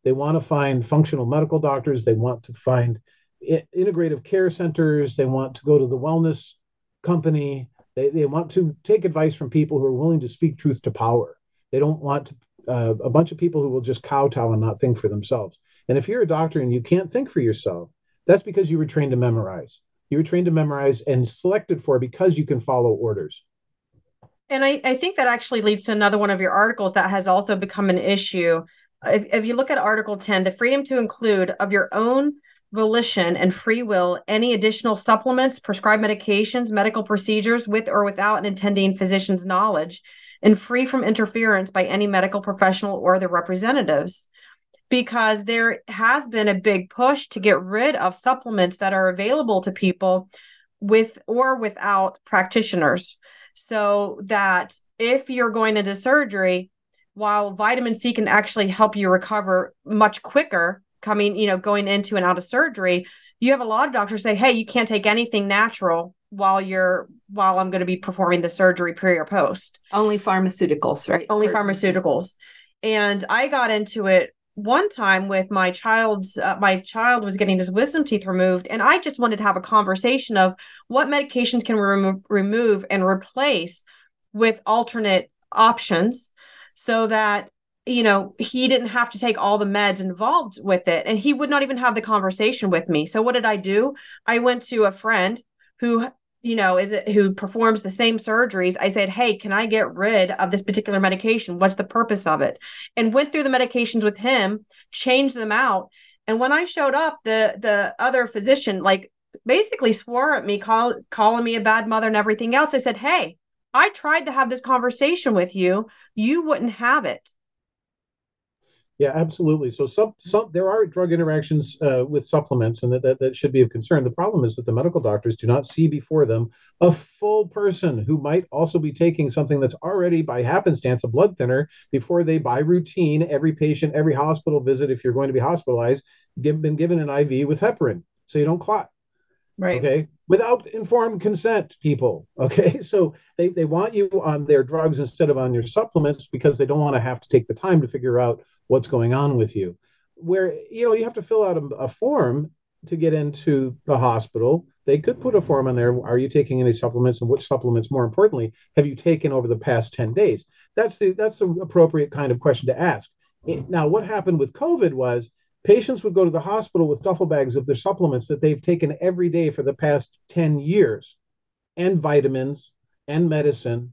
Speaker 3: They want to find functional medical doctors. They want to find integrative care centers. They want to go to the wellness company. They, they want to take advice from people who are willing to speak truth to power. They don't want to, uh, a bunch of people who will just kowtow and not think for themselves. And if you're a doctor and you can't think for yourself, that's because you were trained to memorize. You were trained to memorize and selected for because you can follow orders.
Speaker 1: And I, I think that actually leads to another one of your articles that has also become an issue. If, if you look at Article 10, the freedom to include of your own volition and free will any additional supplements, prescribed medications, medical procedures with or without an attending physician's knowledge, and free from interference by any medical professional or their representatives. Because there has been a big push to get rid of supplements that are available to people with or without practitioners. So that if you're going into surgery, while vitamin C can actually help you recover much quicker coming, you know, going into and out of surgery, you have a lot of doctors say, "Hey, you can't take anything natural while you're while I'm going to be performing the surgery pre or post."
Speaker 2: Only pharmaceuticals, right?
Speaker 1: Only pharmaceuticals. And I got into it one time with my child's uh, my child was getting his wisdom teeth removed and I just wanted to have a conversation of what medications can we remo- remove and replace with alternate options so that you know, he didn't have to take all the meds involved with it. And he would not even have the conversation with me. So what did I do? I went to a friend who, you know, is it who performs the same surgeries. I said, Hey, can I get rid of this particular medication? What's the purpose of it? And went through the medications with him, changed them out. And when I showed up, the the other physician like basically swore at me, call, calling me a bad mother and everything else. I said, Hey, I tried to have this conversation with you. You wouldn't have it.
Speaker 3: Yeah, absolutely. So some some there are drug interactions uh, with supplements, and that, that that should be of concern. The problem is that the medical doctors do not see before them a full person who might also be taking something that's already by happenstance a blood thinner before they, by routine, every patient, every hospital visit, if you're going to be hospitalized, give, been given an IV with heparin so you don't clot.
Speaker 1: Right.
Speaker 3: Okay. Without informed consent, people. Okay. So they, they want you on their drugs instead of on your supplements because they don't want to have to take the time to figure out what's going on with you. Where you know you have to fill out a, a form to get into the hospital. They could put a form on there. Are you taking any supplements, and which supplements? More importantly, have you taken over the past ten days? That's the that's the appropriate kind of question to ask. Now, what happened with COVID was patients would go to the hospital with duffel bags of their supplements that they've taken every day for the past 10 years and vitamins and medicine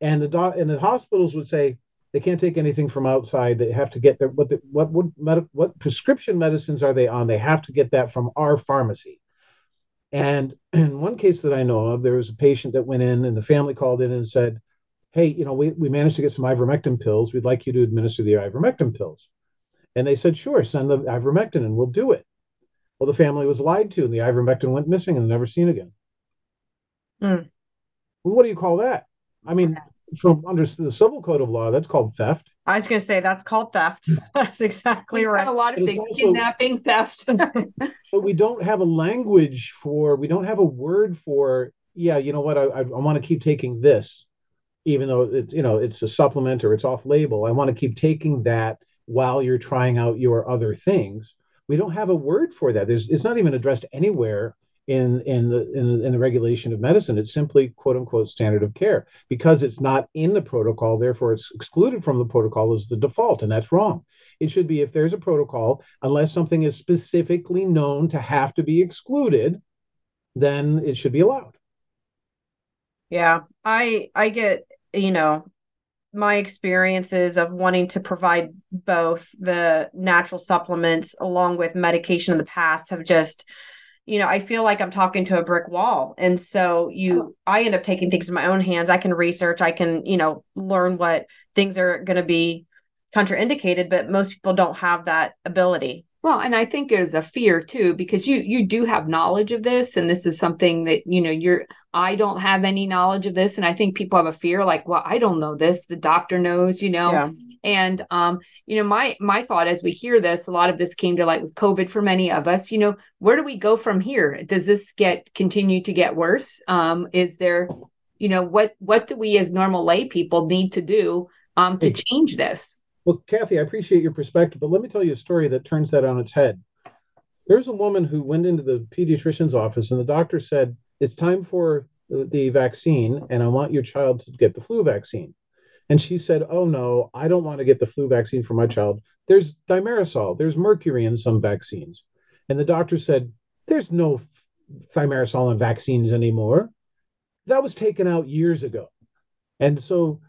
Speaker 3: and the do- and the hospitals would say they can't take anything from outside. They have to get their what the, what what med, what prescription medicines are they on? They have to get that from our pharmacy. And in one case that I know of, there was a patient that went in, and the family called in and said, "Hey, you know, we we managed to get some ivermectin pills. We'd like you to administer the ivermectin pills." And they said, "Sure, send the ivermectin, and we'll do it." Well, the family was lied to, and the ivermectin went missing and never seen again. Mm. Well, what do you call that? I mean, from under the civil code of law, that's called theft.
Speaker 1: I was going to say that's called theft. that's exactly
Speaker 2: We've
Speaker 1: right.
Speaker 2: a lot of things: also, kidnapping, theft.
Speaker 3: but we don't have a language for. We don't have a word for. Yeah, you know what? I I, I want to keep taking this, even though it you know it's a supplement or it's off label. I want to keep taking that while you're trying out your other things. We don't have a word for that. There's it's not even addressed anywhere in in the in, in, the regulation of medicine. It's simply quote unquote standard of care because it's not in the protocol. Therefore, it's excluded from the protocol as the default, and that's wrong. It should be if there's a protocol, unless something is specifically known to have to be excluded, then it should be allowed.
Speaker 1: Yeah, I I get, you know, my experiences of wanting to provide both the natural supplements along with medication in the past have just you know, I feel like I'm talking to a brick wall. And so you oh. I end up taking things in my own hands. I can research, I can, you know, learn what things are going to be contraindicated, but most people don't have that ability.
Speaker 2: Well, and I think there's a fear too because you you do have knowledge of this and this is something that you know you're I don't have any knowledge of this and I think people have a fear like well I don't know this. The doctor knows you know? Yeah. and um you know my my thought as we hear this a lot of this came to light with covid for many of us you know where do we go from here? Does this get continue to get worse? Um is there you know what what do we as normal lay people need to do um to change this
Speaker 3: well, Kathy, I appreciate your perspective, but let me tell you a story that turns that on its head. There's a woman who went into the pediatrician's office, and the doctor said, It's time for the vaccine, and I want your child to get the flu vaccine. And she said, Oh, no, I don't want to get the flu vaccine for my child. There's thimerosal, there's mercury in some vaccines. And the doctor said, There's no thimerosal in vaccines anymore. That was taken out years ago. And so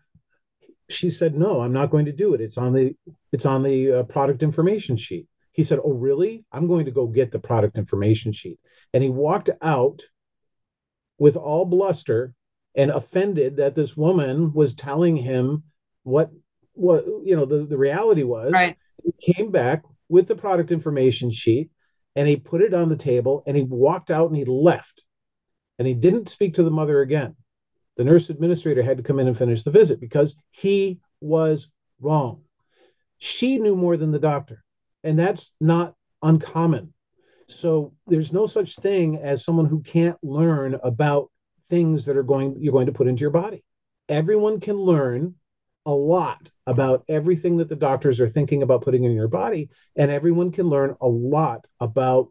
Speaker 3: she said no i'm not going to do it. It's on the it's on the uh, product information sheet. He said oh really? I'm going to go get the product information sheet. And he walked out with all bluster and offended that this woman was telling him what what you know the, the reality was.
Speaker 2: Right.
Speaker 3: He came back with the product information sheet and he put it on the table and he walked out and he left. And he didn't speak to the mother again the nurse administrator had to come in and finish the visit because he was wrong. She knew more than the doctor, and that's not uncommon. So there's no such thing as someone who can't learn about things that are going you're going to put into your body. Everyone can learn a lot about everything that the doctors are thinking about putting in your body and everyone can learn a lot about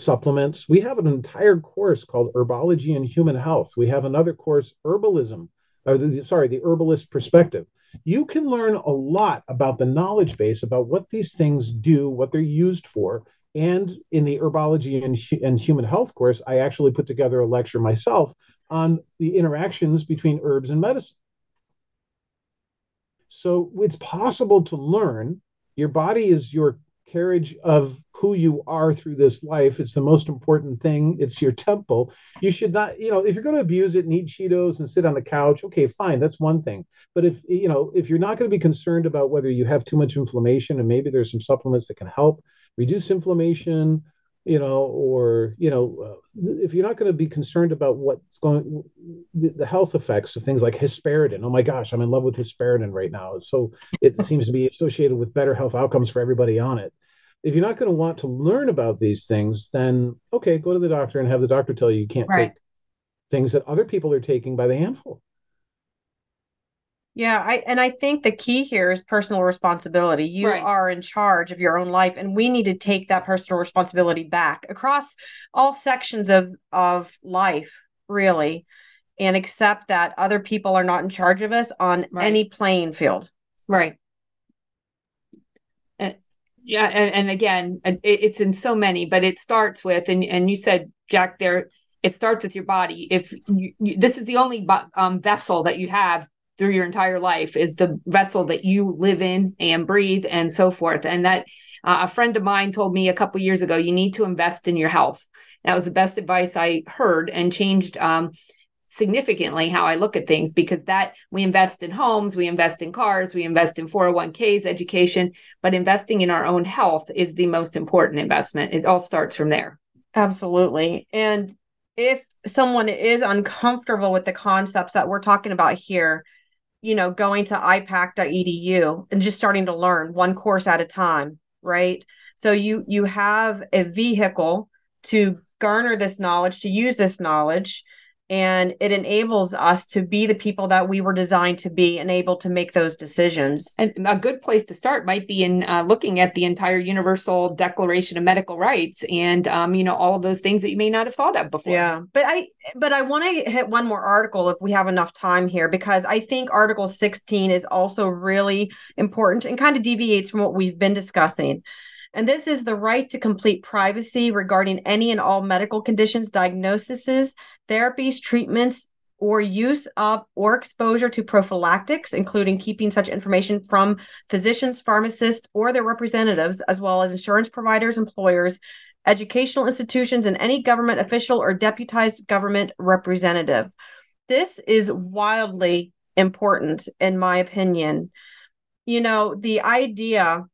Speaker 3: supplements. We have an entire course called Herbology and Human Health. We have another course, Herbalism, or the, sorry, the Herbalist Perspective. You can learn a lot about the knowledge base about what these things do, what they're used for. And in the Herbology and, and Human Health course, I actually put together a lecture myself on the interactions between herbs and medicine. So it's possible to learn. Your body is your carriage of who you are through this life. It's the most important thing. It's your temple. You should not, you know, if you're going to abuse it and eat Cheetos and sit on the couch, okay, fine, that's one thing. But if, you know, if you're not going to be concerned about whether you have too much inflammation and maybe there's some supplements that can help reduce inflammation, you know, or, you know, uh, if you're not going to be concerned about what's going, the, the, health effects of things like hesperidin. Oh my gosh, I'm in love with hesperidin right now. So it seems to be associated with better health outcomes for everybody on it if you're not going to want to learn about these things, then okay, go to the doctor and have the doctor tell you you can't right. take things that other people are taking by the handful.
Speaker 1: Yeah, I and I think the key here is personal responsibility. You right. are in charge of your own life and we need to take that personal responsibility back across all sections of of life, really, and accept that other people are not in charge of us on right. any playing field.
Speaker 2: Right yeah and, and again it, it's in so many but it starts with and, and you said jack there it starts with your body if you, you, this is the only um, vessel that you have through your entire life is the vessel that you live in and breathe and so forth and that uh, a friend of mine told me a couple years ago you need to invest in your health that was the best advice i heard and changed um, significantly how I look at things because that we invest in homes, we invest in cars, we invest in 401ks, education, but investing in our own health is the most important investment. It all starts from there.
Speaker 1: Absolutely. And if someone is uncomfortable with the concepts that we're talking about here, you know, going to ipak.edu and just starting to learn one course at a time, right? So you you have a vehicle to garner this knowledge, to use this knowledge and it enables us to be the people that we were designed to be and able to make those decisions.
Speaker 2: And a good place to start might be in uh, looking at the entire universal declaration of medical rights and um, you know all of those things that you may not have thought of before.
Speaker 1: Yeah but i but i want to hit one more article if we have enough time here because i think article 16 is also really important and kind of deviates from what we've been discussing and this is the right to complete privacy regarding any and all medical conditions, diagnoses, therapies, treatments, or use of or exposure to prophylactics, including keeping such information from physicians, pharmacists, or their representatives, as well as insurance providers, employers, educational institutions, and any government official or deputized government representative. This is wildly important, in my opinion. You know, the idea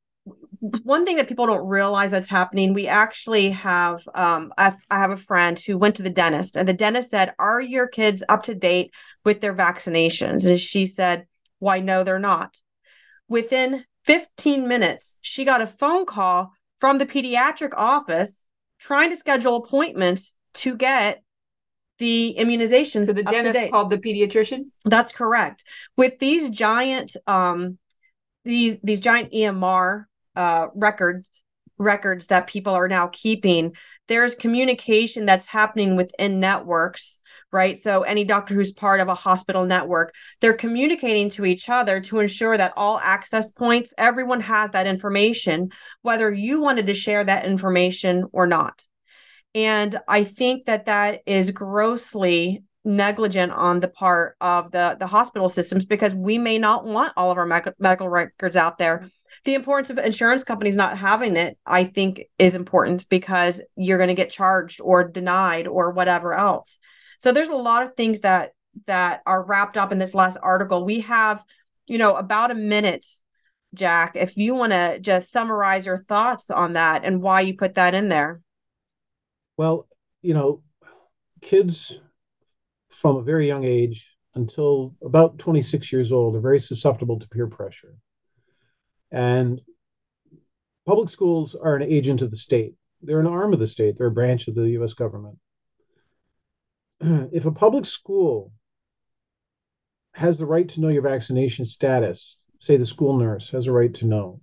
Speaker 1: one thing that people don't realize that's happening we actually have um I, I have a friend who went to the dentist and the dentist said are your kids up to date with their vaccinations? And she said why no they're not. Within 15 minutes she got a phone call from the pediatric office trying to schedule appointments to get the immunizations
Speaker 2: so the dentist called the pediatrician?
Speaker 1: That's correct. With these giant um these these giant emr uh, records records that people are now keeping. There's communication that's happening within networks right? So any doctor who's part of a hospital network they're communicating to each other to ensure that all access points everyone has that information whether you wanted to share that information or not. And i think that that is grossly negligent on the part of the the hospital systems because we may not want all of our me- medical records out there the importance of insurance companies not having it, I think, is important because you're going to get charged or denied or whatever else. So there's a lot of things that that are wrapped up in this last article. We have, you know, about a minute, Jack, if you want to just summarize your thoughts on that and why you put that in there.
Speaker 3: Well, you know, kids from a very young age until about 26 years old are very susceptible to peer pressure. And public schools are an agent of the state. They're an arm of the state. They're a branch of the US government. if a public school has the right to know your vaccination status, say the school nurse has a right to know,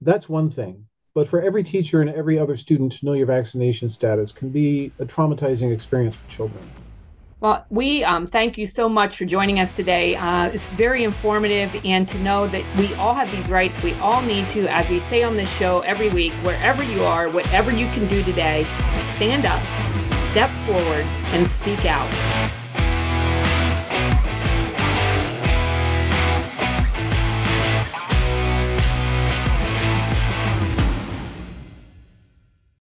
Speaker 3: that's one thing. But for every teacher and every other student to know your vaccination status can be a traumatizing experience for children.
Speaker 2: Well, we um, thank you so much for joining us today. Uh, it's very informative, and to know that we all have these rights, we all need to, as we say on this show every week, wherever you are, whatever you can do today, stand up, step forward, and speak out.